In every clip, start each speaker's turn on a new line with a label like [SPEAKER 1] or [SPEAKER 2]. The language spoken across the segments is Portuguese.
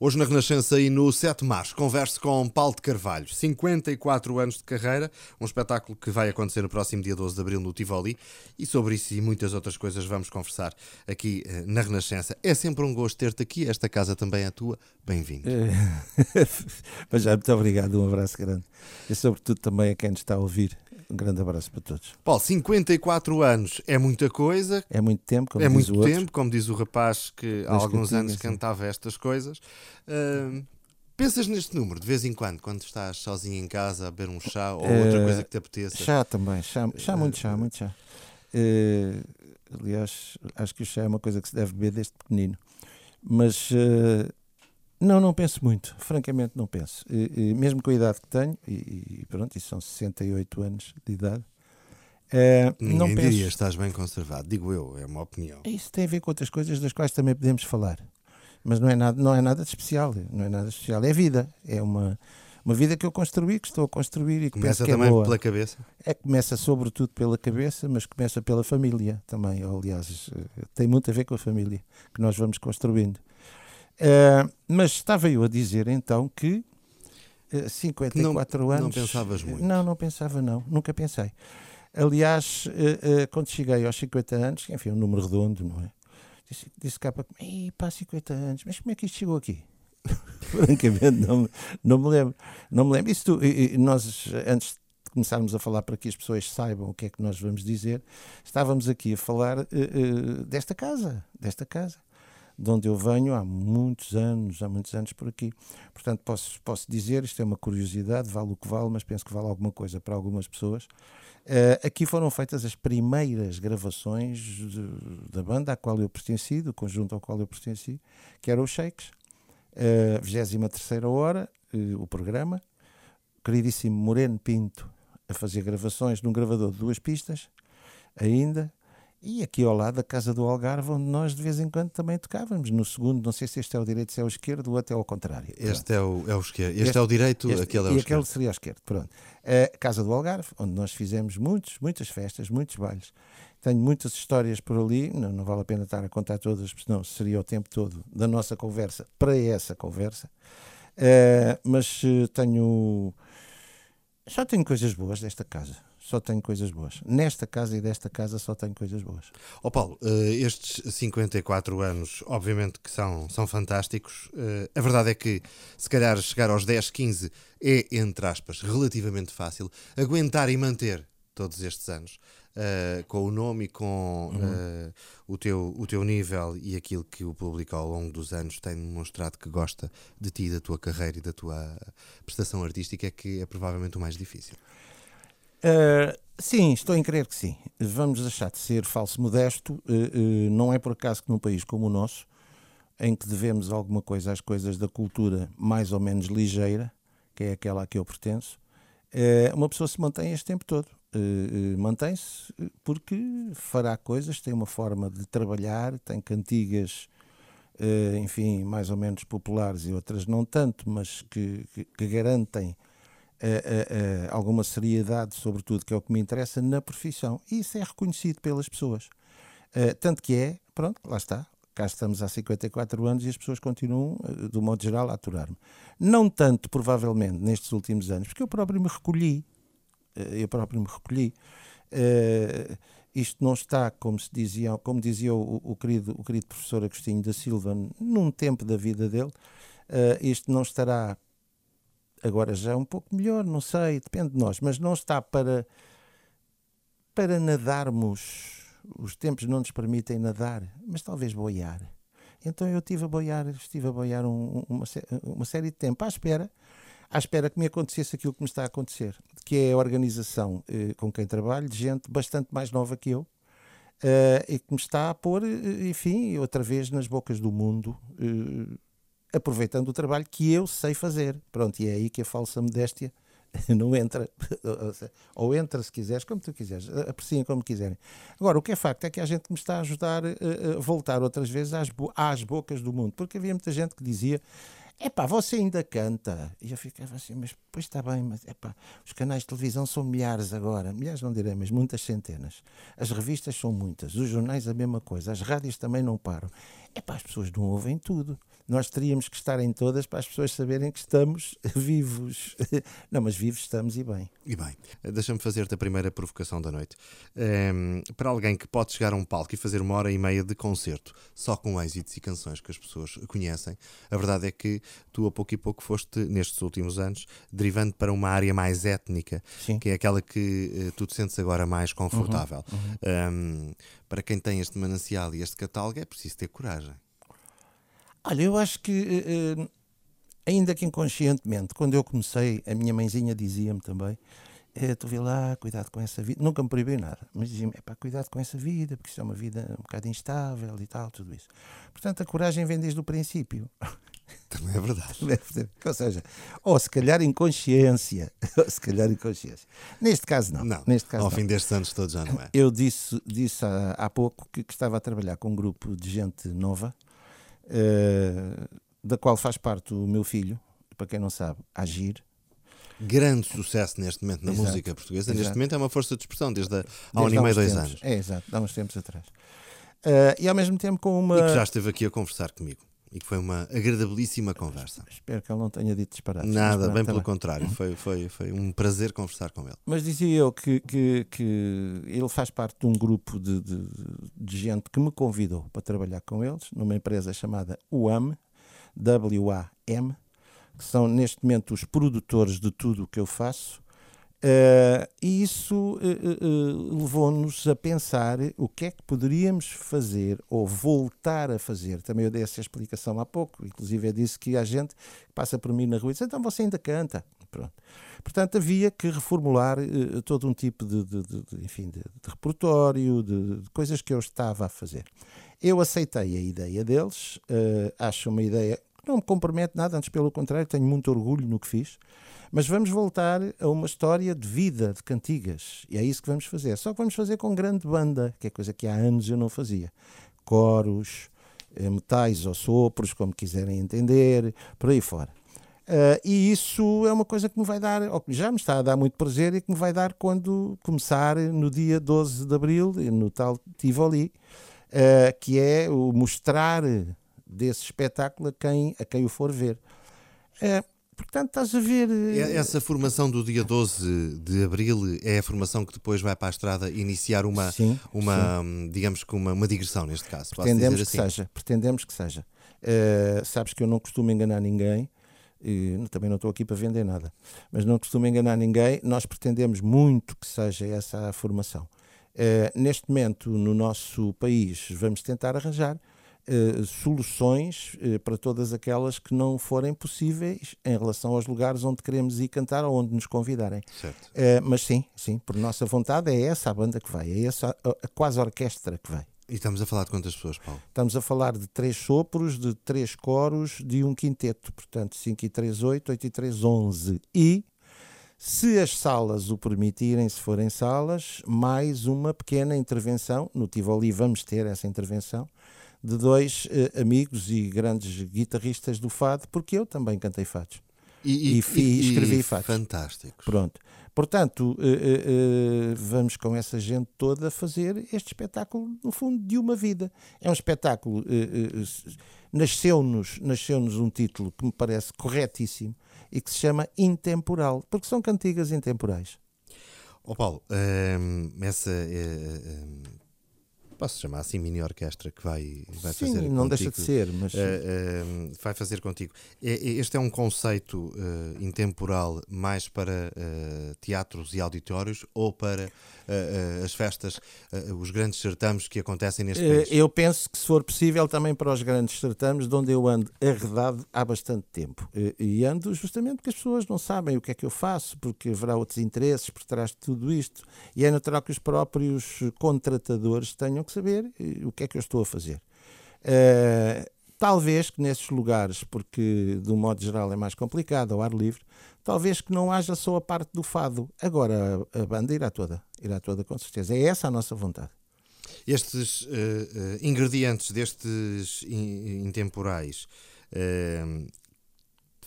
[SPEAKER 1] Hoje na Renascença e no 7 Março converso com Paulo de Carvalho, 54 anos de carreira, um espetáculo que vai acontecer no próximo dia 12 de Abril no Tivoli e sobre isso e muitas outras coisas vamos conversar aqui eh, na Renascença. É sempre um gosto ter-te aqui, esta casa também é tua, bem-vindo.
[SPEAKER 2] Mas já, muito obrigado, um abraço grande e sobretudo também a quem nos está a ouvir. Um grande abraço para todos.
[SPEAKER 1] Paulo, 54 anos é muita coisa.
[SPEAKER 2] É muito tempo, como
[SPEAKER 1] É
[SPEAKER 2] diz
[SPEAKER 1] muito
[SPEAKER 2] o
[SPEAKER 1] tempo, como diz o rapaz que há
[SPEAKER 2] Das
[SPEAKER 1] alguns anos
[SPEAKER 2] cantigas, sim.
[SPEAKER 1] cantava estas coisas. Ah, pensas neste número de vez em quando, quando estás sozinho em casa a beber um chá ou outra
[SPEAKER 2] Eh,
[SPEAKER 1] coisa que te apeteça?
[SPEAKER 2] Chá também, chá, chá muito chá, muito chá. Eh, aliás, acho que o chá é uma coisa que se deve beber desde pequenino. Mas eh, não, não penso muito, francamente não penso. Eh, eh, mesmo com a idade que tenho, e, e pronto, isso são 68 anos de idade, eh,
[SPEAKER 1] Ninguém
[SPEAKER 2] não penso.
[SPEAKER 1] diria estás bem conservado, digo eu, é uma opinião.
[SPEAKER 2] Isso tem a ver com outras coisas das quais também podemos falar. Mas não é nada, não é nada de especial. Não é nada de especial. É vida. É uma, uma vida que eu construí, que estou a construir e que
[SPEAKER 1] Começa
[SPEAKER 2] penso que é
[SPEAKER 1] também
[SPEAKER 2] boa.
[SPEAKER 1] pela cabeça.
[SPEAKER 2] É começa sobretudo pela cabeça, mas começa pela família também. Aliás, eh, tem muito a ver com a família que nós vamos construindo. Eh, mas estava eu a dizer então que eh, 54
[SPEAKER 1] não
[SPEAKER 2] anos.
[SPEAKER 1] pensavas muito.
[SPEAKER 2] Não, não pensava, não. Nunca pensei. Aliás, eh, quando cheguei aos 50 anos, enfim, um número redondo, não é? Disse, disse cá para mim, pá, 50 anos, mas como é que isto chegou aqui? Francamente, não, me- não me lembro. Não me lembro. Isso tu- e- e nós, antes de começarmos a falar para que as pessoas saibam o que é que nós vamos dizer, estávamos aqui a falar desta casa, desta casa, de onde eu venho há muitos anos, há muitos anos por aqui. Portanto, posso, posso dizer, isto é uma curiosidade, vale o que vale, mas penso que vale alguma coisa para algumas pessoas. Eh, aqui foram feitas as primeiras gravações de- da banda à qual eu pertenci, do conjunto ao qual eu pertenci, que era os Shakes. Uh, 23 hora, eh, o programa. Queridíssimo Moreno Pinto a fazer gravações num gravador de duas pistas, ainda. E aqui ao lado, a Casa do Algarve, onde nós de vez em quando também tocávamos. No segundo, não sei se este é o direito, se é o esquerdo, o outro é ao contrário.
[SPEAKER 1] Este é o, é o esquerdo. Este,
[SPEAKER 2] Este-
[SPEAKER 1] é o direito,
[SPEAKER 2] Este-
[SPEAKER 1] aquele é o
[SPEAKER 2] e aquele
[SPEAKER 1] esquerdo.
[SPEAKER 2] seria a esquerda. Pronto. Casa do Algarve, onde nós fizemos muitos, muitas festas, muitos bailes. Tenho muitas histórias por ali, não, não vale a pena estar a contar todas, porque senão seria o tempo todo da nossa conversa para essa conversa. Eh, mas eh, tenho. Só tenho coisas boas desta casa. Só tenho coisas boas. Nesta casa e desta casa só tenho coisas boas.
[SPEAKER 1] Ó Paulo, eh, estes 54 anos, obviamente que são, são fantásticos. Eh, a verdade é que, se calhar, chegar aos 10, 15 é, entre aspas, relativamente fácil. Aguentar e manter todos estes anos, eh, com o nome e com eh, o, teu, o teu nível e aquilo que o público ao longo dos anos tem demonstrado que gosta de ti, da tua carreira e da tua prestação artística, é que é provavelmente o mais difícil.
[SPEAKER 2] Uh, sim, estou em crer que sim. Vamos deixar de ser falso modesto. Uh, uh, não é por acaso que num país como o nosso, em que devemos alguma coisa às coisas da cultura mais ou menos ligeira, que é aquela a que eu pertenço, uma pessoa se mantém este tempo todo. Mantém-se porque fará coisas, tem uma forma de trabalhar, tem cantigas, enfim, mais ou menos populares e outras não tanto, mas que, que, que garantem alguma seriedade, sobretudo, que é o que me interessa, na profissão. E isso é reconhecido pelas pessoas. Eh, tanto que é, pronto, lá está. Cá estamos há 54 anos e as pessoas continuam, eh, do modo geral, a aturar-me. Não tanto, provavelmente, nestes últimos anos, porque eu próprio me recolhi. Eh, eu próprio me recolhi. Isto não está, como, se dizia, como dizia o, o querido, o querido professor Agostinho da Silva, num tempo da vida dele, eh, isto não estará agora já é um pouco melhor, não sei, depende de nós, mas não está para para nadarmos. Os tempos não nos permitem nadar, mas talvez boiar. Então eu estive a boiar, estive a boiar um- uma, uma série de tempo à espera, à espera que me acontecesse aquilo que me está a acontecer, que é a organização eh, com quem trabalho, de gente bastante mais nova que eu, eh, e que me está a pôr, eh, enfim, outra vez nas bocas do mundo, eh, aproveitando o trabalho que eu sei fazer. Pronto, e é aí que a falsa modéstia não entra. Ou entra se quiseres, como tu quiseres, apreciem como quiserem. Agora, o que é facto é que há gente me está a ajudar eh, a voltar outras vezes às, bo- às bocas do mundo, porque havia muita gente que dizia. Epá, você ainda canta. E eu ficava assim, mas pois está bem, mas epá, os canais de televisão são milhares agora. Milhares não direi, mas muitas centenas. As revistas são muitas, os jornais a mesma coisa, as rádios também não param. Epá, as pessoas não ouvem tudo. nós teríamos que estar em todas para as pessoas saberem que estamos vivos. Não, mas vivos estamos e bem.
[SPEAKER 1] E bem, deixa-me fazer-te a primeira provocação da noite. Um, para alguém que pode chegar a um palco e fazer uma hora e meia de concerto só com êxitos e canções que as pessoas conhecem, a verdade é que tu a pouco e pouco foste, nestes últimos anos, derivando para uma área mais étnica, Sim. que é aquela que uh, tu te sentes agora mais confortável. Uhum, uhum. Um, para quem tem este manancial e este catálogo é preciso ter coragem.
[SPEAKER 2] Olha, eu acho que, uh, ainda que inconscientemente, quando eu comecei, a minha mãezinha dizia-me também: é, tu vê lá, cuidado com essa vida. Nunca me proibiu nada, mas dizia-me: é pá, cuidado com essa vida, porque isso é uma vida um bocado instável e tal, tudo isso. Portanto, a coragem vem desde o princípio.
[SPEAKER 1] Também é verdade.
[SPEAKER 2] Ou seja, ou se calhar inconsciência. Ou se calhar inconsciência. Neste caso, não.
[SPEAKER 1] não
[SPEAKER 2] Neste caso,
[SPEAKER 1] ao
[SPEAKER 2] não.
[SPEAKER 1] fim destes anos todos já não é.
[SPEAKER 2] Eu disse, disse há, há pouco que, que, estava a trabalhar com um grupo de gente nova uh, da qual faz parte o meu filho, para quem não sabe, Agir.
[SPEAKER 1] Grande sucesso neste momento na exato, música portuguesa. Exato. Neste momento é uma força de expressão desde há um ano e meio, dois
[SPEAKER 2] tempos.
[SPEAKER 1] anos.
[SPEAKER 2] É, exato, há uns tempos atrás. Uh, e ao mesmo tempo com uma.
[SPEAKER 1] E que já esteve aqui a conversar comigo. E que foi uma agradabilíssima conversa.
[SPEAKER 2] Espero que ele não tenha dito disparado.
[SPEAKER 1] Nada, bem pelo contrário. Foi, foi, foi um prazer conversar com ele.
[SPEAKER 2] Mas dizia eu que, que, que ele faz parte de um grupo de, de, de gente que me convidou para trabalhar com eles, numa empresa chamada UAM, W-A-M, que são neste momento os produtores de tudo o que eu faço. Uh, e isso uh, uh, levou-nos a pensar o que é que poderíamos fazer ou voltar a fazer. Também eu dei essa explicação há pouco, inclusive eu disse que a gente passa por mim na rua e diz: então você ainda canta. Pronto. Portanto, havia que reformular todo um tipo de, de, de enfim, de, de repertório, de, coisas que eu estava a fazer. Eu aceitei a ideia deles, acho uma ideia não me compromete nada, antes pelo contrário, tenho muito orgulho no que fiz. Mas vamos voltar a uma história de vida, de cantigas. E é isso que vamos fazer. Só que vamos fazer com grande banda, que é coisa que há anos eu não fazia. Coros, eh, metais ou sopros, como quiserem entender, por aí fora. Uh, e isso é uma coisa que me vai dar, ou que já me está a dar muito prazer e que me vai dar quando começar no dia 12 de Abril, no tal Tivoli, uh, que é o mostrar desse espetáculo a quem, a quem o for ver. Uh, Portanto, estás a ver.
[SPEAKER 1] Eh, essa formação do dia 12 de abril é a formação que depois vai para a estrada iniciar uma, sim, uma sim. digamos que uma, uma digressão, neste caso.
[SPEAKER 2] Pretendemos
[SPEAKER 1] que
[SPEAKER 2] assim. seja. Pretendemos que seja. Uh, sabes que eu não costumo enganar ninguém. E também não estou aqui para vender nada, mas não costumo enganar ninguém. Nós pretendemos muito que seja essa a formação. Uh, neste momento, no nosso país, vamos tentar arranjar eh, soluções uh, para todas aquelas que não forem possíveis em relação aos lugares onde queremos ir cantar ou onde nos convidarem. Uh, mas sim, sim, por nossa vontade é essa a banda que vai, é essa a, a quase orquestra que vai.
[SPEAKER 1] E estamos a falar de quantas pessoas, Paulo?
[SPEAKER 2] Estamos a falar de três sopros, de três coros, de um quinteto, portanto 5 e 3, 8, 8 e 3, 11. E, se as salas o permitirem, se forem salas, mais uma pequena intervenção. No Tivoli vamos ter essa intervenção de dois uh, amigos e grandes guitarristas do fado, porque eu também cantei fados.
[SPEAKER 1] E, e, e, e escrevi fados. Fantásticos.
[SPEAKER 2] Pronto. Portanto, uh, uh, vamos com essa gente toda fazer este espetáculo, no fundo, de uma vida. É um espetáculo. Nasceu-nos nasceu um título que me parece corretíssimo e que se chama Intemporal, porque são cantigas intemporais.
[SPEAKER 1] Ó oh Paulo, ehm, essa posso chamar assim, mini orquestra que vai, vai
[SPEAKER 2] Sim,
[SPEAKER 1] fazer.
[SPEAKER 2] não
[SPEAKER 1] contigo,
[SPEAKER 2] deixa de ser, mas. Uh,
[SPEAKER 1] uh, vai fazer contigo. Este é um conceito uh, intemporal mais para teatros e auditórios ou para as festas, os grandes certames que acontecem neste país?
[SPEAKER 2] Eu penso que, se for possível, também para os grandes certames, de onde eu ando arredado há bastante tempo. E ando justamente porque as pessoas não sabem o que é que eu faço, porque haverá outros interesses por trás de tudo isto. E é natural que os próprios contratadores tenham que saber eh, o que é que eu estou a fazer. Uh, talvez que nesses lugares, porque de um modo geral é mais complicado, ao ar livre, talvez que não haja só a parte do fado. Agora a, a banda irá toda, irá toda com certeza. É essa a nossa vontade.
[SPEAKER 1] Estes uh, uh, ingredientes destes in, intemporais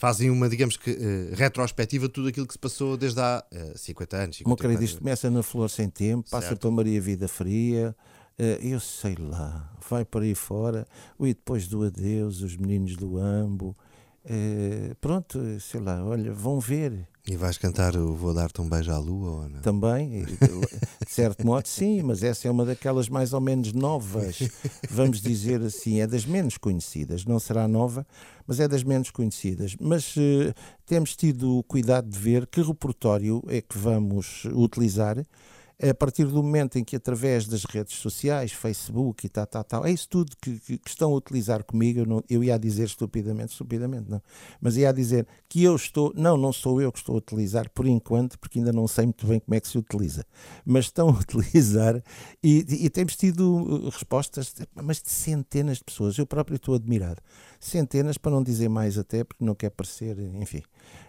[SPEAKER 1] fazem uma, digamos que, uh, retrospectiva de tudo aquilo que se passou desde há uh, 50 anos.
[SPEAKER 2] O meu querido, isto começa na Flor Sem Tempo, passa certo. para Maria Vida Fria, eu sei lá, vai para aí fora, e depois do adeus, os meninos do Ambo, uh, pronto, sei lá, olha, vão ver.
[SPEAKER 1] E vais cantar o Vou Dar-te um Beijo à Lua ou não?
[SPEAKER 2] Também, de certo modo, sim, mas essa é uma daquelas mais ou menos novas, vamos dizer assim, é das menos conhecidas. Não será nova, mas é das menos conhecidas. Mas uh, temos tido o cuidado de ver que repertório é que vamos utilizar a partir do momento em que, através das redes sociais, Facebook e tal, tal, tal, é isso tudo que, que, que estão a utilizar comigo. Eu, não, eu ia dizer estupidamente, estupidamente, não, mas ia dizer que eu estou, não, não sou eu que estou a utilizar por enquanto, porque ainda não sei muito bem como é que se utiliza, mas estão a utilizar e, e temos tido uh, respostas, mas de centenas de pessoas. Eu próprio estou admirado. Centenas, para não dizer mais, até porque não quer parecer, enfim.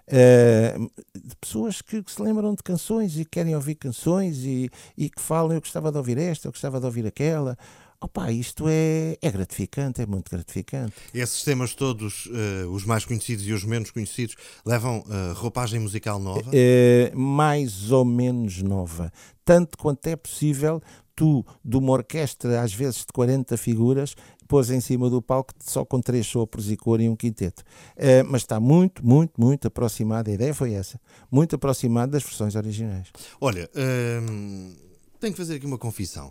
[SPEAKER 2] Uh, de pessoas que, que, se lembram de canções e querem ouvir canções e, e que falam eu gostava de ouvir esta, eu gostava de ouvir aquela. Opa, isto é, é gratificante, é muito gratificante.
[SPEAKER 1] Esses temas todos, uh, os mais conhecidos e os menos conhecidos, levam uh, roupagem musical nova?
[SPEAKER 2] Uh, mais ou menos nova. Tanto quanto é possível, tu, de uma orquestra, às vezes de 40 figuras, pôs em cima do palco só com três sopros e cor e um quinteto. Uh, mas está muito, muito, muito aproximado, a ideia foi essa, muito aproximado das versões originais.
[SPEAKER 1] Olha, hum, tenho que fazer aqui uma confissão.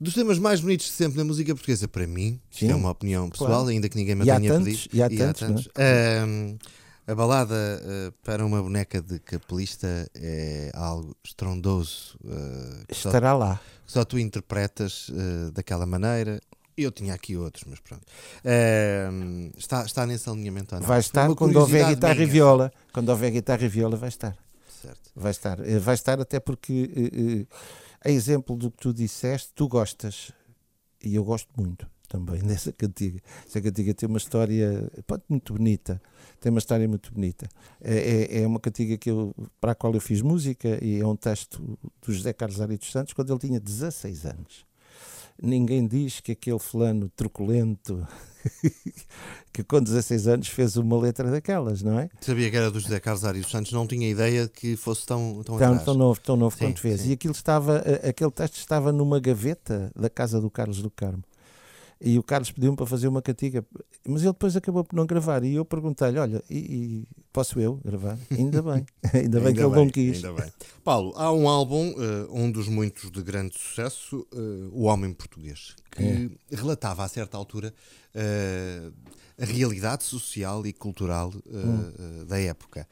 [SPEAKER 1] Dos temas mais bonitos de sempre na música portuguesa, para mim, isto é uma opinião pessoal, claro. ainda que ninguém me tenha
[SPEAKER 2] tantos,
[SPEAKER 1] pedido.
[SPEAKER 2] E há e tantos, há tantos.
[SPEAKER 1] Hum, a balada uh, para uma boneca de capelista é algo estrondoso. Uh,
[SPEAKER 2] Estará
[SPEAKER 1] só,
[SPEAKER 2] lá.
[SPEAKER 1] Só tu interpretas uh, daquela maneira. Eu tinha aqui outros, mas pronto. Uh, está, está nesse alinhamento ou não?
[SPEAKER 2] Vai estar quando houver guitarra minha. e viola. Quando houver guitarra e viola, vai estar.
[SPEAKER 1] Certo.
[SPEAKER 2] Vai estar. Eh, vai estar até porque, uh, a exemplo do que tu disseste, tu gostas. E eu gosto muito também dessa cantiga. Essa cantiga tem uma história pode, muito bonita. Tem uma história muito bonita. É, é, é, uma cantiga que eu, para a qual eu fiz música e é um texto do José Carlos Ari dos Santos quando ele tinha 16 anos ninguém diz que aquele fulano truculento que com 16 anos fez uma letra daquelas, não é?
[SPEAKER 1] Sabia que era do José Carlos Ari dos Santos, não tinha ideia que fosse tão tão,
[SPEAKER 2] tão, tão novo, tão novo sim, quanto fez. Sim. E aquilo estava, aquele texto estava numa gaveta da casa do Carlos do Carmo. E o Carlos pediu-me para fazer uma cantiga, mas ele depois acabou por não gravar. E eu perguntei-lhe: Olha, e, e, posso eu gravar? Ainda bem, ainda bem ainda que ele não quis.
[SPEAKER 1] Paulo, há um álbum, uh, um dos muitos de grande sucesso, uh, O Homem Português, que é. relatava a certa altura uh, a realidade social e cultural hum. da época.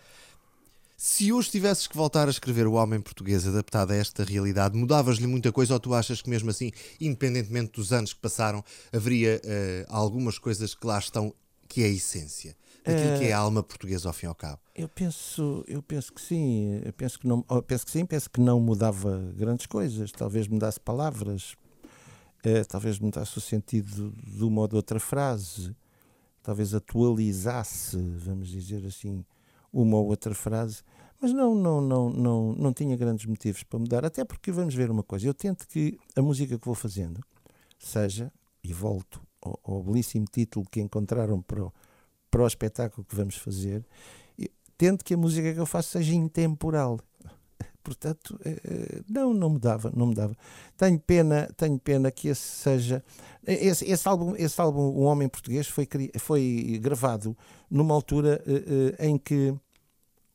[SPEAKER 1] Se hoje tivesses que voltar a escrever O Homem Português adaptado a esta realidade, mudavas-lhe muita coisa ou tu achas que mesmo assim, independentemente dos anos que passaram, haveria uh, algumas coisas que lá estão que é a essência? Daquilo uh, que é a alma portuguesa ao fim e ao cabo?
[SPEAKER 2] Eu penso, eu penso que sim, eu penso que não, penso que sim, penso que não mudava grandes coisas, talvez mudasse palavras, uh, talvez mudasse o sentido de uma ou de outra frase, talvez atualizasse, vamos dizer assim, uma ou outra frase, mas não, não, não, não, não tinha grandes motivos para mudar, até porque vamos ver uma coisa, eu tento que a música que vou fazendo seja, e volto ao, ao belíssimo título que encontraram para o, para o espetáculo que vamos fazer, tento que a música que eu faço seja intemporal. Portanto, eh, eh, não, não mudava, não mudava. Tenho pena, tenho pena que esse seja. Esse, esse álbum, esse álbum, O Homem Português, foi, foi gravado numa altura uh, em que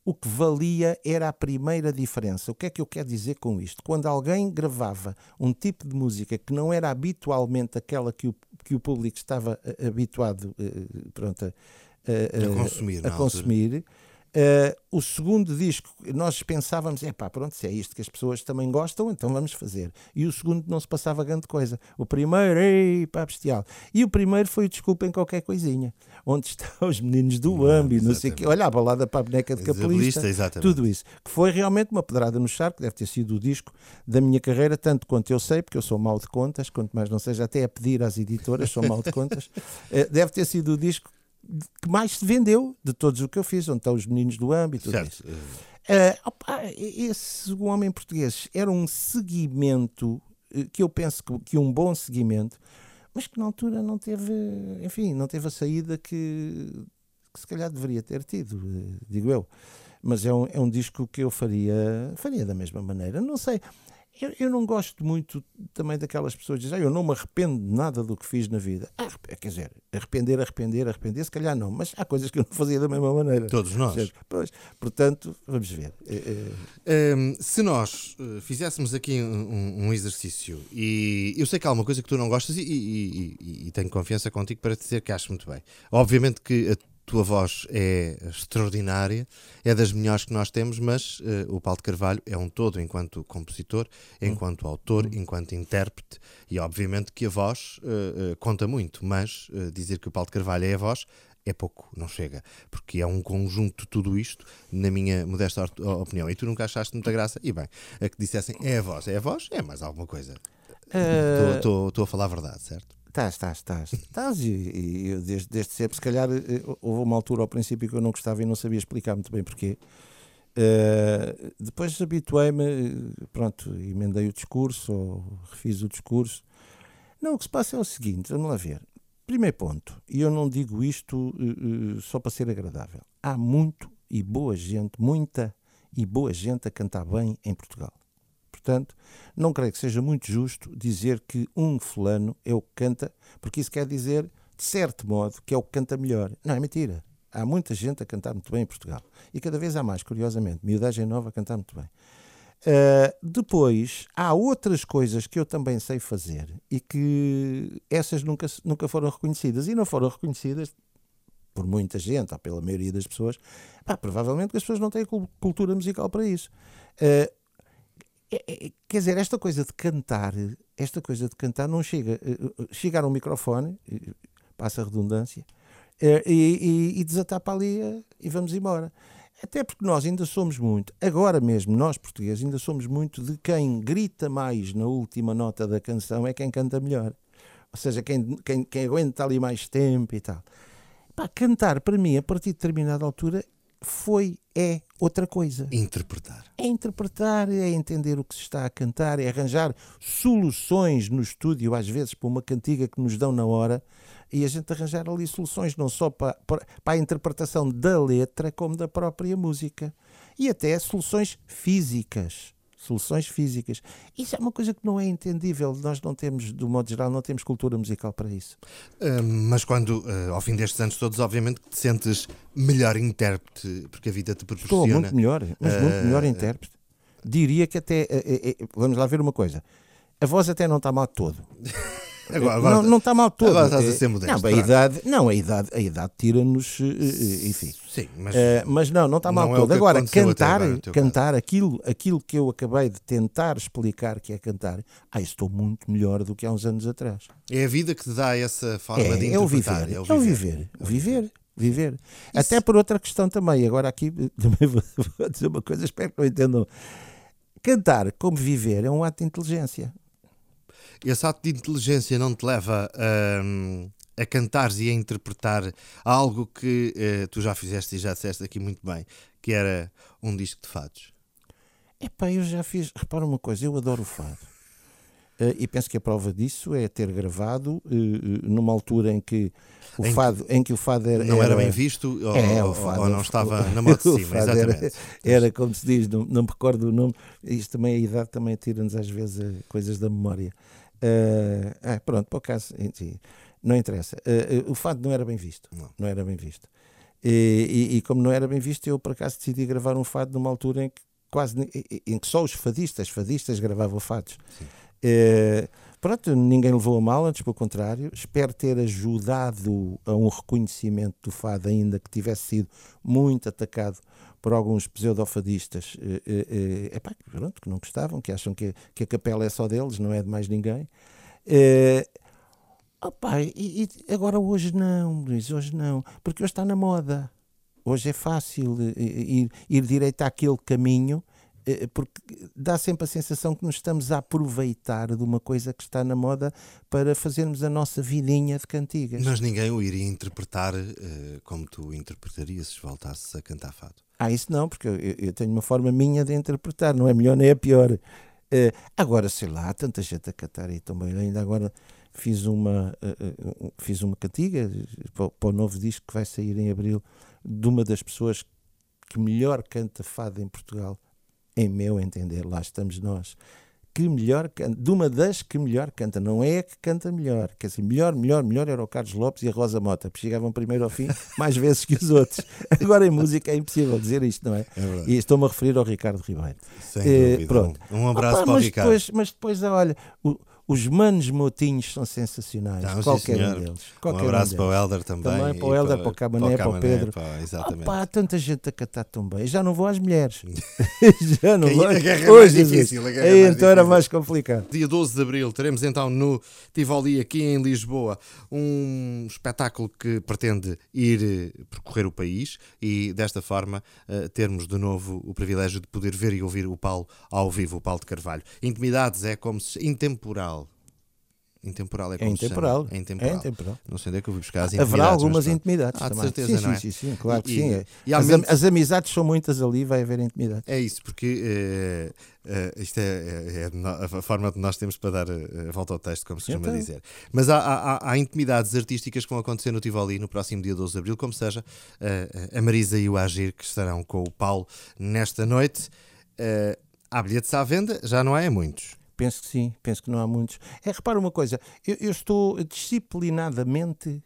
[SPEAKER 2] o que valia era a primeira diferença. O que é que eu quero dizer com isto? Quando alguém gravava um tipo de música que não era habitualmente aquela que o, que o público estava habituado uh, pronto, a,
[SPEAKER 1] a, a, consumir,
[SPEAKER 2] a consumir Uh, o segundo disco, nós pensávamos, é pá, pronto, se é isto que as pessoas também gostam, então vamos fazer. E o segundo não se passava grande coisa. O primeiro, ei, pá, bestial. E o primeiro foi, desculpem, qualquer coisinha. Onde estão os meninos do Ambi, não sei o quê. Olha, a balada para a boneca de capelista. Tudo isso. Que foi realmente uma pedrada no charco, deve ter sido o disco da minha carreira, tanto quanto eu sei, porque eu sou mau de contas, quanto mais não seja, até a pedir às editoras, sou mau de contas. Uh, deve ter sido o disco que mais se vendeu de todos o que eu fiz, onde estão os meninos do âmbito. Certo. Uh, opa, esse o homem português era um seguimento eh, que eu penso que, que, um bom seguimento, mas que na altura não teve, enfim, não teve a saída que, que se calhar deveria ter tido, digo eu. Mas é um, é um disco que eu faria, faria da mesma maneira. Não sei, Eu, eu, não gosto muito também daquelas pessoas que dizem, ah, eu não me arrependo de nada do que fiz na vida. Ah, quer dizer, arrepender, arrepender, arrepender, se calhar não, mas há coisas que eu não fazia da mesma maneira.
[SPEAKER 1] Todos nós.
[SPEAKER 2] Pois, portanto, vamos ver.
[SPEAKER 1] Um, se nós uh, fizéssemos aqui um, um, exercício, e eu sei que há uma coisa que tu não gostas, e, e, e, e tenho confiança contigo para te dizer que acho muito bem. Obviamente que a tua voz é extraordinária, é das melhores que nós temos, mas uh, o Paulo de Carvalho é um todo enquanto compositor, enquanto hum. autor, hum. enquanto intérprete, e obviamente que a voz uh, uh, conta muito, mas dizer que o Paulo de Carvalho é a voz é pouco, não chega, porque é um conjunto de tudo isto, na minha modesta opinião. E tu nunca achaste muita graça? E bem, a que dissessem é a voz, é a voz, é mais alguma coisa. Estou a falar a verdade, certo?
[SPEAKER 2] Estás, estás, estás. Estás, e, e eu desde, desde sempre, se calhar, eh, houve uma altura ao princípio que eu não gostava e não sabia explicar muito bem porquê. Uh, depois habituei-me, pronto, emendei o discurso, ou refiz o discurso. Não, o que se passa é o seguinte, vamos lá ver. Primeiro ponto, e eu não digo isto uh, uh, só para ser agradável. Há muito e boa gente, muita e boa gente a cantar bem em Portugal. Portanto, não creio que seja muito justo dizer que um fulano é o que canta, porque isso quer dizer, de certo modo, que é o que canta melhor. Não, é mentira. Há muita gente a cantar muito bem em Portugal. E cada vez há mais, curiosamente. Miudagem nova a cantar muito bem. Uh, depois, há outras coisas que eu também sei fazer e que essas nunca, nunca foram reconhecidas. E não foram reconhecidas por muita gente, ou pela maioria das pessoas. Pá, provavelmente as pessoas não têm cultura musical para isso. Uh, é, é, quer dizer, esta coisa de cantar, esta coisa de cantar não chega. Eh, eh, chegar ao microfone, passa a redundância, eh, e, e, e ali e vamos embora. Até porque nós ainda somos muito, agora mesmo, nós portugueses, ainda somos muito de quem grita mais na última nota da canção é quem canta melhor. Ou seja, quem, quem, quem aguenta ali mais tempo e tal. Pá, cantar, para mim, a partir de determinada altura, foi, é outra coisa.
[SPEAKER 1] Interpretar.
[SPEAKER 2] É interpretar, é entender o que se está a cantar, é arranjar soluções no estúdio, às vezes, para uma cantiga que nos dão na hora, e a gente arranjar ali soluções não só para, para, para a interpretação da letra, como da própria música. E até soluções físicas soluções físicas. Isso é uma coisa que não é entendível. Nós não temos, do modo geral, não temos cultura musical para isso.
[SPEAKER 1] Uh, mas quando, uh, ao fim destes anos todos, obviamente que te sentes melhor intérprete, porque a vida te proporciona.
[SPEAKER 2] Estou muito melhor, mas uh, muito melhor intérprete. Diria que até, vamos lá ver uma coisa, a voz até não está mal todo. Agora, agora, não, não está mal todo.
[SPEAKER 1] Agora estás a ser modesto.
[SPEAKER 2] Não, a idade, não, a idade, a idade tira-nos, eh, eh, enfim.
[SPEAKER 1] Sim, mas,
[SPEAKER 2] uh, mas não, não está mal não todo. É agora, cantar, agora cantar aquilo, aquilo que eu acabei de tentar explicar que é cantar, ah, estou muito melhor do que há uns anos atrás.
[SPEAKER 1] É a vida que te dá essa forma é, de
[SPEAKER 2] interpretar. É o viver. É o viver. É o viver. viver. Isso. Até por outra questão também. Agora aqui também vou, vou dizer uma coisa, espero que não entendam. Cantar como viver é um ato de inteligência
[SPEAKER 1] esse ato de inteligência não te leva a, a cantares e a interpretar algo que uh, tu já fizeste e já disseste aqui muito bem, que era um disco de fados?
[SPEAKER 2] Epá, eu já fiz. Repara uma coisa, eu adoro o fado. Uh, e penso que a prova disso é ter gravado uh, numa altura em que o em fado, que, em que o fado era,
[SPEAKER 1] não era, bem visto ou, é, o fado, ou não estava na moda de cima, exatamente.
[SPEAKER 2] Era, era, como se diz, não, não me recordo o nome. Isto também a idade também tira-nos às vezes coisas da memória. Uh, ah, pronto, por acaso, não interessa. Uh, uh, o fado não era bem visto. Não, não era bem visto. E, e, e, como não era bem visto, eu por acaso decidi gravar um fado numa altura em que quase em que só os fadistas, fadistas gravavam fados. Pronto, ninguém levou a mal, antes pelo contrário. Espero ter ajudado a um reconhecimento do fado, ainda que tivesse sido muito atacado por alguns pseudofadistas eh, eh, epá, pronto, que não gostavam, que acham que, que a capela é só deles, não é de mais ninguém. Eh, opa, e, e agora hoje não, Luís, hoje não, porque hoje está na moda. Hoje é fácil eh, ir, ir direito àquele caminho eh, porque dá sempre a sensação que nos estamos a aproveitar de uma coisa que está na moda para fazermos a nossa vidinha de cantigas.
[SPEAKER 1] Mas ninguém o iria interpretar uh, como tu interpretarias se voltasses a cantar fado.
[SPEAKER 2] Ah, isso não, porque eu, eu, tenho uma forma minha de interpretar, não é melhor nem é pior. Uh, agora, sei lá, há tanta gente a cantar aí também. Ainda agora fiz uma, uh, fiz uma cantiga para, para o novo disco que vai sair em abril de uma das pessoas que melhor canta fado em Portugal em meu entender, lá estamos nós, que melhor canta, de uma das que melhor canta, não é a que canta melhor, quer dizer, melhor, melhor, melhor era o Carlos Lopes e a Rosa Mota, porque chegavam primeiro ao fim mais vezes que os outros. Agora em música é impossível dizer isto, não é?
[SPEAKER 1] É
[SPEAKER 2] e estou-me a referir ao Ricardo Ribeiro.
[SPEAKER 1] Sem
[SPEAKER 2] Eh, pronto.
[SPEAKER 1] Um, um abraço
[SPEAKER 2] Opa,
[SPEAKER 1] para o
[SPEAKER 2] mas
[SPEAKER 1] Ricardo.
[SPEAKER 2] Depois, mas depois, olha, o- os manos motinhos são sensacionais.
[SPEAKER 1] Não,
[SPEAKER 2] qualquer um
[SPEAKER 1] senhor.
[SPEAKER 2] deles.
[SPEAKER 1] Um
[SPEAKER 2] Qualquer
[SPEAKER 1] abraço
[SPEAKER 2] um
[SPEAKER 1] para o
[SPEAKER 2] deles.
[SPEAKER 1] Helder também.
[SPEAKER 2] Também para o Helder, para o Camané, para o Pedro.
[SPEAKER 1] pá, exatamente.
[SPEAKER 2] Opa, há tanta gente a cantar tão bem. Já não vou às mulheres. Já não vou.
[SPEAKER 1] a guerra é
[SPEAKER 2] Hoje,
[SPEAKER 1] difícil, a guerra é
[SPEAKER 2] aí
[SPEAKER 1] mais
[SPEAKER 2] então era mais complicado.
[SPEAKER 1] Dia 12 de Abril teremos então no Tivoli, aqui em Lisboa, um espetáculo que pretende ir eh, percorrer o país e desta forma eh, termos de novo o privilégio de poder ver e ouvir o Paulo ao vivo, o Paulo de Carvalho. Intimidades é como se. Intemporal. Intemporal é
[SPEAKER 2] É
[SPEAKER 1] como se
[SPEAKER 2] intemporal.
[SPEAKER 1] chama. É
[SPEAKER 2] É
[SPEAKER 1] intemporal.
[SPEAKER 2] intemporal.
[SPEAKER 1] Não sei onde é que eu vou buscar as
[SPEAKER 2] Haverá
[SPEAKER 1] intimidades,
[SPEAKER 2] algumas
[SPEAKER 1] mas pronto.
[SPEAKER 2] intimidades
[SPEAKER 1] Ah, de certeza,
[SPEAKER 2] sim,
[SPEAKER 1] não é?
[SPEAKER 2] sim, sim, sim, claro que
[SPEAKER 1] E-
[SPEAKER 2] sim. é.
[SPEAKER 1] e há
[SPEAKER 2] as,
[SPEAKER 1] momentos-
[SPEAKER 2] as amizades são muitas ali, vai haver intimidade.
[SPEAKER 1] É isso, porque eh, isto é, é- é a forma que nós temos para dar eh, a volta ao texto, como se costuma
[SPEAKER 2] Então.
[SPEAKER 1] dizer. Mas há, há- há- intimidades artísticas que vão acontecer no Tivoli no próximo dia 12 de Abril, como seja eh, a Marisa e o Agir, que estarão com o Paulo nesta noite. Eh, há bilhetes à venda, já não há é muitos.
[SPEAKER 2] Penso que sim, penso que não há muitos. É, repara uma coisa, eu, eu estou disciplinadamente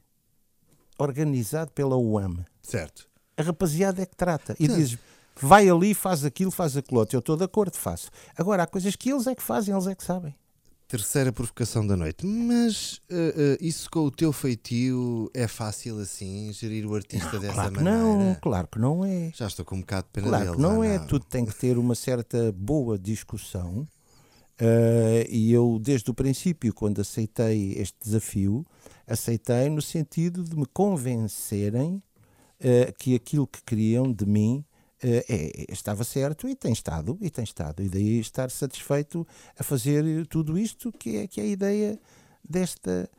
[SPEAKER 2] organizado pela UAM.
[SPEAKER 1] Certo.
[SPEAKER 2] A rapaziada é que trata e diz vai ali, faz aquilo, faz aquilo outro. Eu estou de acordo, faço. Agora, há coisas que eles é que fazem, eles é que sabem.
[SPEAKER 1] Terceira provocação da noite. Mas eh, eh, isso com o teu feitio é fácil assim, gerir o artista dessa
[SPEAKER 2] Claro
[SPEAKER 1] maneira?
[SPEAKER 2] não, claro que não é.
[SPEAKER 1] Já estou com um bocado de pena
[SPEAKER 2] Claro
[SPEAKER 1] deles.
[SPEAKER 2] que não
[SPEAKER 1] ah,
[SPEAKER 2] é, tudo tem que ter uma certa boa discussão. Eh, e eu, desde o princípio, quando aceitei este desafio, aceitei no sentido de me convencerem eh, que aquilo que queriam de mim eh, é- estava certo e tem estado, e tem estado. E daí estar satisfeito a fazer tudo isto, que é, que é a ideia desta.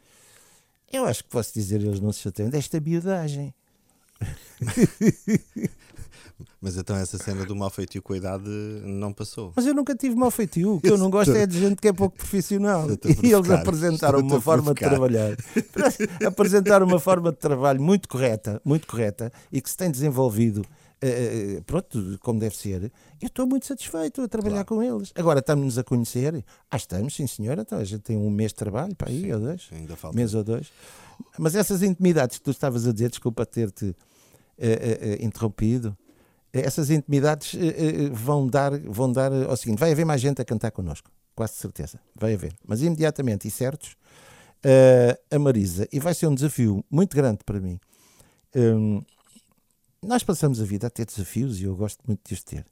[SPEAKER 2] Eu acho que posso dizer, eles não se chateiam, desta miudagem.
[SPEAKER 1] Mas então essa cena do mal feitio com a idade não passou.
[SPEAKER 2] Mas eu nunca tive mal feitio. O que eu não gosto é de gente que é pouco profissional. E eles apresentaram uma forma de trabalhar. apresentaram uma forma de trabalho muito correta, muito correta e que se tem desenvolvido. eh, pronto, como deve ser, eu estou muito satisfeito a trabalhar com eles. Agora estamos-nos a conhecer. Ah, estamos, sim senhora. Então a gente tem um mês de trabalho para aí, ou dois,
[SPEAKER 1] Ainda falta.
[SPEAKER 2] mês ou dois. Mas essas intimidades que tu estavas a dizer, desculpa ter-te eh, eh, interrompido, essas intimidades eh, eh, vão dar, vão dar eh, ao seguinte: vai haver mais gente a cantar connosco, quase certeza, vai haver. Mas imediatamente e certos, a Marisa, e vai ser um desafio muito grande para mim. Hum, nós passamos a vida a ter desafios e eu gosto muito de os ter.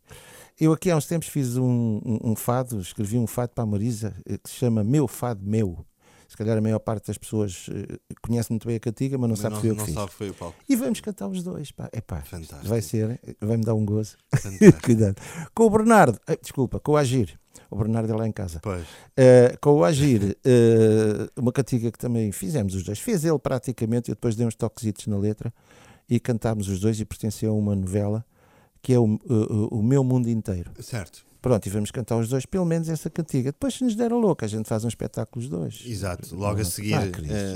[SPEAKER 2] Eu aqui há uns tempos fiz um, um- um fado, escrevi um fado para a Marisa que se chama Meu Fado Meu. Se calhar a maior parte das pessoas eh, conhece muito bem a cantiga, mas não
[SPEAKER 1] Mas
[SPEAKER 2] sabe
[SPEAKER 1] não,
[SPEAKER 2] que foi eu que fiz.
[SPEAKER 1] sabe foi o Paulo.
[SPEAKER 2] E vamos cantar os dois, pá. Epá,
[SPEAKER 1] Fantástico.
[SPEAKER 2] vai ser, vai-me dar um gozo. Cuidado. Com o Bernardo, eh, desculpa, com o Agir. O Bernardo é lá em casa.
[SPEAKER 1] Pois.
[SPEAKER 2] Eh, com o Agir, eh, uma cantiga que também fizemos os dois. Fez ele praticamente, eu depois dei uns toquezitos na letra e cantámos os dois e pertenceu a uma novela que é o, o, o Meu Mundo Inteiro.
[SPEAKER 1] Certo.
[SPEAKER 2] Pronto, e vamos cantar os dois, pelo menos essa cantiga. Depois, se nos der a louca, a gente faz um espetáculo os dois.
[SPEAKER 1] Exato. Logo a seguir,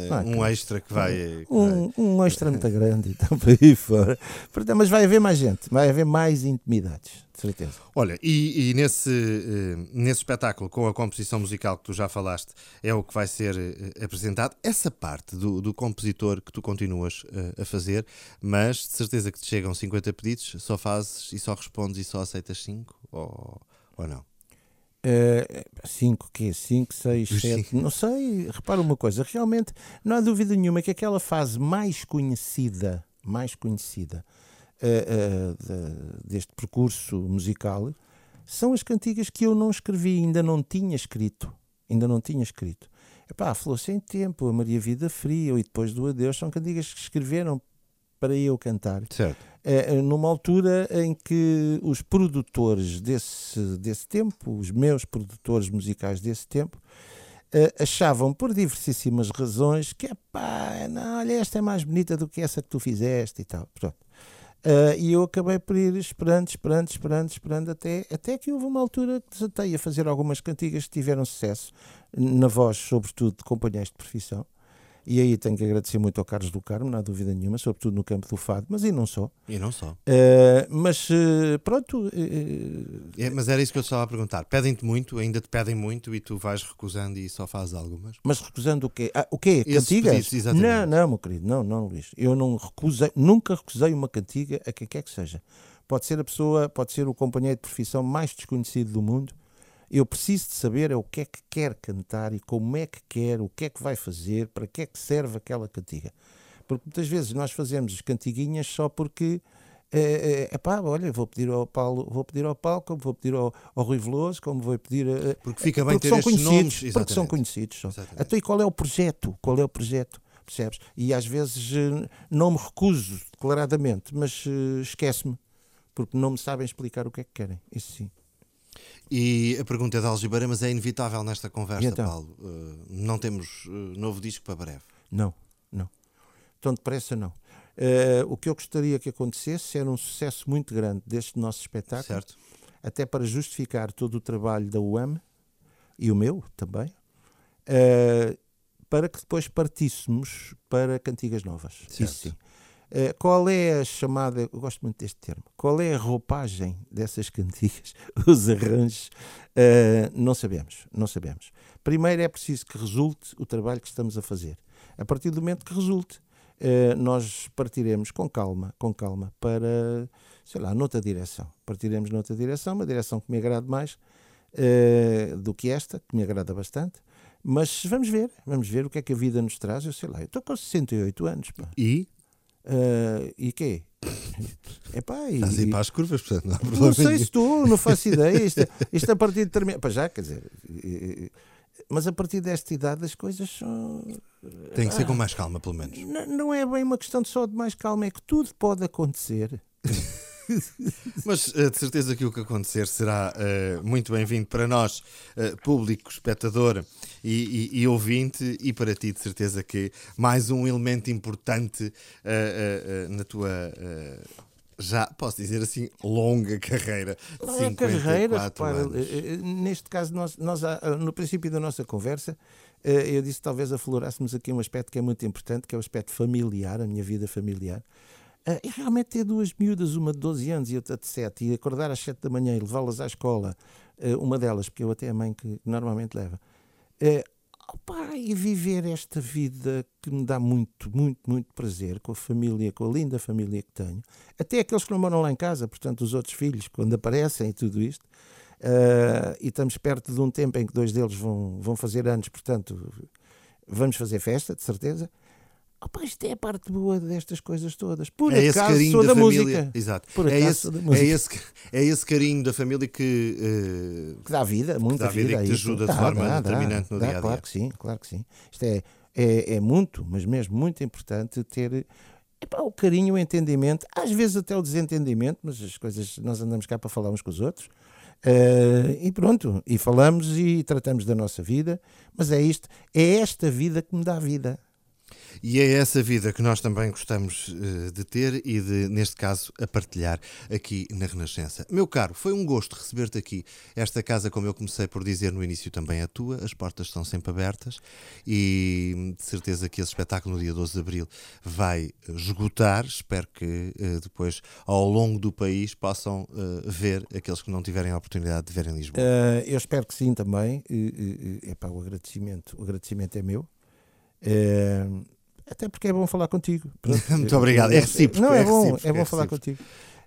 [SPEAKER 2] não há
[SPEAKER 1] um extra que vai. que vai-
[SPEAKER 2] Um, um extra muito grande, então para aí fora. Portanto, mas vai haver mais gente, vai haver mais intimidades, de certeza.
[SPEAKER 1] Olha, e, e nesse, eh, nesse espetáculo, com a composição musical que tu já falaste, é o que vai ser eh, apresentado. Essa parte do, do compositor que tu continuas a fazer, mas de certeza que te chegam 50 pedidos, só fazes e só respondes e só aceitas 5? Ou, ou não?
[SPEAKER 2] 5, quê? 5, 6,
[SPEAKER 1] Os
[SPEAKER 2] 7,
[SPEAKER 1] cinco.
[SPEAKER 2] não sei. Repara uma coisa, realmente não há dúvida nenhuma que aquela fase mais conhecida, mais conhecida eh, eh, de- deste percurso musical são as cantigas que eu não escrevi, ainda não tinha escrito. Ainda não tinha escrito. Epá, a Flor Sem Tempo, a Maria Vida Fria e depois do Adeus são cantigas que escreveram para eu cantar.
[SPEAKER 1] Certo.
[SPEAKER 2] É, numa altura em que os produtores desse, desse tempo, os meus produtores musicais desse tempo, eh, achavam por diversíssimas razões que pá, não, olha, esta é mais bonita do que essa que tu fizeste e tal. Pronto. Eh, e eu acabei por ir esperando, esperando, esperando, esperando, até, até que houve uma altura que desatei a fazer algumas cantigas que tiveram sucesso, na voz, sobretudo, de companheiros de profissão. E aí tenho que agradecer muito ao Carlos do Carmo, não há dúvida nenhuma, sobretudo no campo do fado, mas e não só.
[SPEAKER 1] E não só.
[SPEAKER 2] Uh, mas uh, pronto.
[SPEAKER 1] Uh, é, mas era isso que eu estava a perguntar. Pedem-te muito, ainda te pedem muito e tu vais recusando e só fazes algumas.
[SPEAKER 2] Mas recusando o quê? Ah, o quê? Cantigas? não, não, meu querido, não, não, Luís. Eu não recusei, nunca recusei uma cantiga a quem quer que seja. Pode ser a pessoa, pode ser o companheiro de profissão mais desconhecido do mundo eu preciso de saber é o que é que quer cantar e como é que quer, o que é que vai fazer, para que é que serve aquela cantiga. Porque muitas vezes nós fazemos cantiguinhas só porque é, é, pá, olha, vou pedir ao Paulo, vou pedir ao Paulo, como vou pedir ao, ao Rui Veloso, como vou pedir a,
[SPEAKER 1] porque fica bem porque ter são
[SPEAKER 2] conhecidos,
[SPEAKER 1] nomes,
[SPEAKER 2] porque são conhecidos. São. Até e qual é o projeto? Qual é o projeto? Percebes? E às vezes eh, não me recuso declaradamente, mas esquece-me, porque não me sabem explicar o que é que querem. Isso sim.
[SPEAKER 1] E a pergunta é de Algibeira, mas é inevitável nesta conversa, então? Paulo. Uh, não temos uh, novo disco para breve?
[SPEAKER 2] Não, não. Tão depressa, não. Uh, o que eu gostaria que acontecesse era um sucesso muito grande deste nosso espetáculo,
[SPEAKER 1] certo.
[SPEAKER 2] até para justificar todo o trabalho da UAM e o meu também, para que depois partíssemos para cantigas novas.
[SPEAKER 1] Certo.
[SPEAKER 2] Isso sim. Eh, qual é a chamada, eu gosto muito deste termo, qual é a roupagem dessas cantigas, os arranjos? Uh, não sabemos, não sabemos. Primeiro é preciso que resulte o trabalho que estamos a fazer. A partir do momento que resulte, uh, nós partiremos com calma, com calma, para, sei lá, noutra direção. Partiremos noutra direção, uma direção que me agrade mais do que esta, que me agrada bastante. Mas vamos ver, vamos ver o que é que a vida nos traz. Eu sei lá, eu estou com 68 anos. Pá.
[SPEAKER 1] E?
[SPEAKER 2] Uh, e quê?
[SPEAKER 1] Epá, e, Estás aí para as curvas, portanto, não há problema.
[SPEAKER 2] Não sei se estou, não faço ideia. Isto, isto a partir de determinado. Para já, quer dizer. Mas a partir desta idade as coisas são.
[SPEAKER 1] Tem que ser com ah, mais calma, pelo menos.
[SPEAKER 2] Não, não é bem uma questão de só de mais calma, é que tudo pode acontecer.
[SPEAKER 1] Mas uh, de certeza que o que acontecer será uh, muito bem-vindo para nós, uh, público, espectador e, e, e, ouvinte, e para ti, de certeza que mais um elemento importante na tua já posso dizer assim, longa carreira.
[SPEAKER 2] Longa carreira, repara, neste caso, nós, nós, no princípio da nossa conversa, eu disse talvez aflorássemos aqui um aspecto que é muito importante, que é o aspecto familiar, a minha vida familiar. Uh, e realmente ter duas miúdas, uma de 12 anos e outra de 7, e acordar às 7 da manhã e levá-las à escola, uh, uma delas, porque eu até a mãe que normalmente leva, uh, opa, e viver esta vida que me dá muito, muito, muito prazer com a família, com a linda família que tenho, até aqueles que não moram lá em casa, portanto, os outros filhos, quando aparecem e tudo isto, uh, e estamos perto de um tempo em que dois deles vão, vão fazer anos, portanto, vamos fazer festa, de certeza. Opa, isto é a parte boa destas coisas todas. Por é acaso esse sou da, da música.
[SPEAKER 1] Exato. Por é, esse, é, esse, é esse carinho da família que, uh,
[SPEAKER 2] que dá vida, muita
[SPEAKER 1] vida,
[SPEAKER 2] vida
[SPEAKER 1] que te ajuda dá, de forma dá, determinante dá, no dia a dia.
[SPEAKER 2] Claro que sim, claro que sim. Isto é, é, é muito, mas mesmo muito importante ter epá, o carinho, o entendimento, às vezes até o desentendimento, mas as coisas nós andamos cá para falar uns com os outros. Uh, e pronto, e falamos e tratamos da nossa vida, mas é isto, é esta vida que me dá vida.
[SPEAKER 1] E é essa vida que nós também gostamos uh, de ter e de, neste caso, a partilhar aqui na Renascença. Meu caro, foi um gosto receber-te aqui. Esta casa, como eu comecei por dizer no início, também é tua. As portas estão sempre abertas e de certeza que esse espetáculo no dia 12 de Abril vai esgotar. Espero que uh, depois, ao longo do país, possam uh, ver aqueles que não tiverem a oportunidade de ver em Lisboa.
[SPEAKER 2] eu espero que sim também. É para o agradecimento. O agradecimento é meu. Até porque é bom falar contigo.
[SPEAKER 1] muito obrigado. É recíproco.
[SPEAKER 2] Não, é,
[SPEAKER 1] é
[SPEAKER 2] bom, é bom é falar contigo.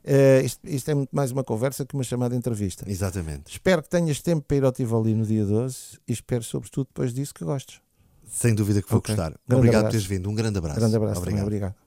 [SPEAKER 2] Uh, isto, isto, é muito mais uma conversa que uma chamada entrevista.
[SPEAKER 1] Exatamente.
[SPEAKER 2] Espero que tenhas tempo para ir ao Tivoli no dia 12 e espero, sobretudo, depois disso que gostes.
[SPEAKER 1] Sem dúvida que vou okay. gostar. Grande obrigado abraço. por teres vindo. Um grande abraço.
[SPEAKER 2] Grande abraço. Obrigado. Também, obrigado.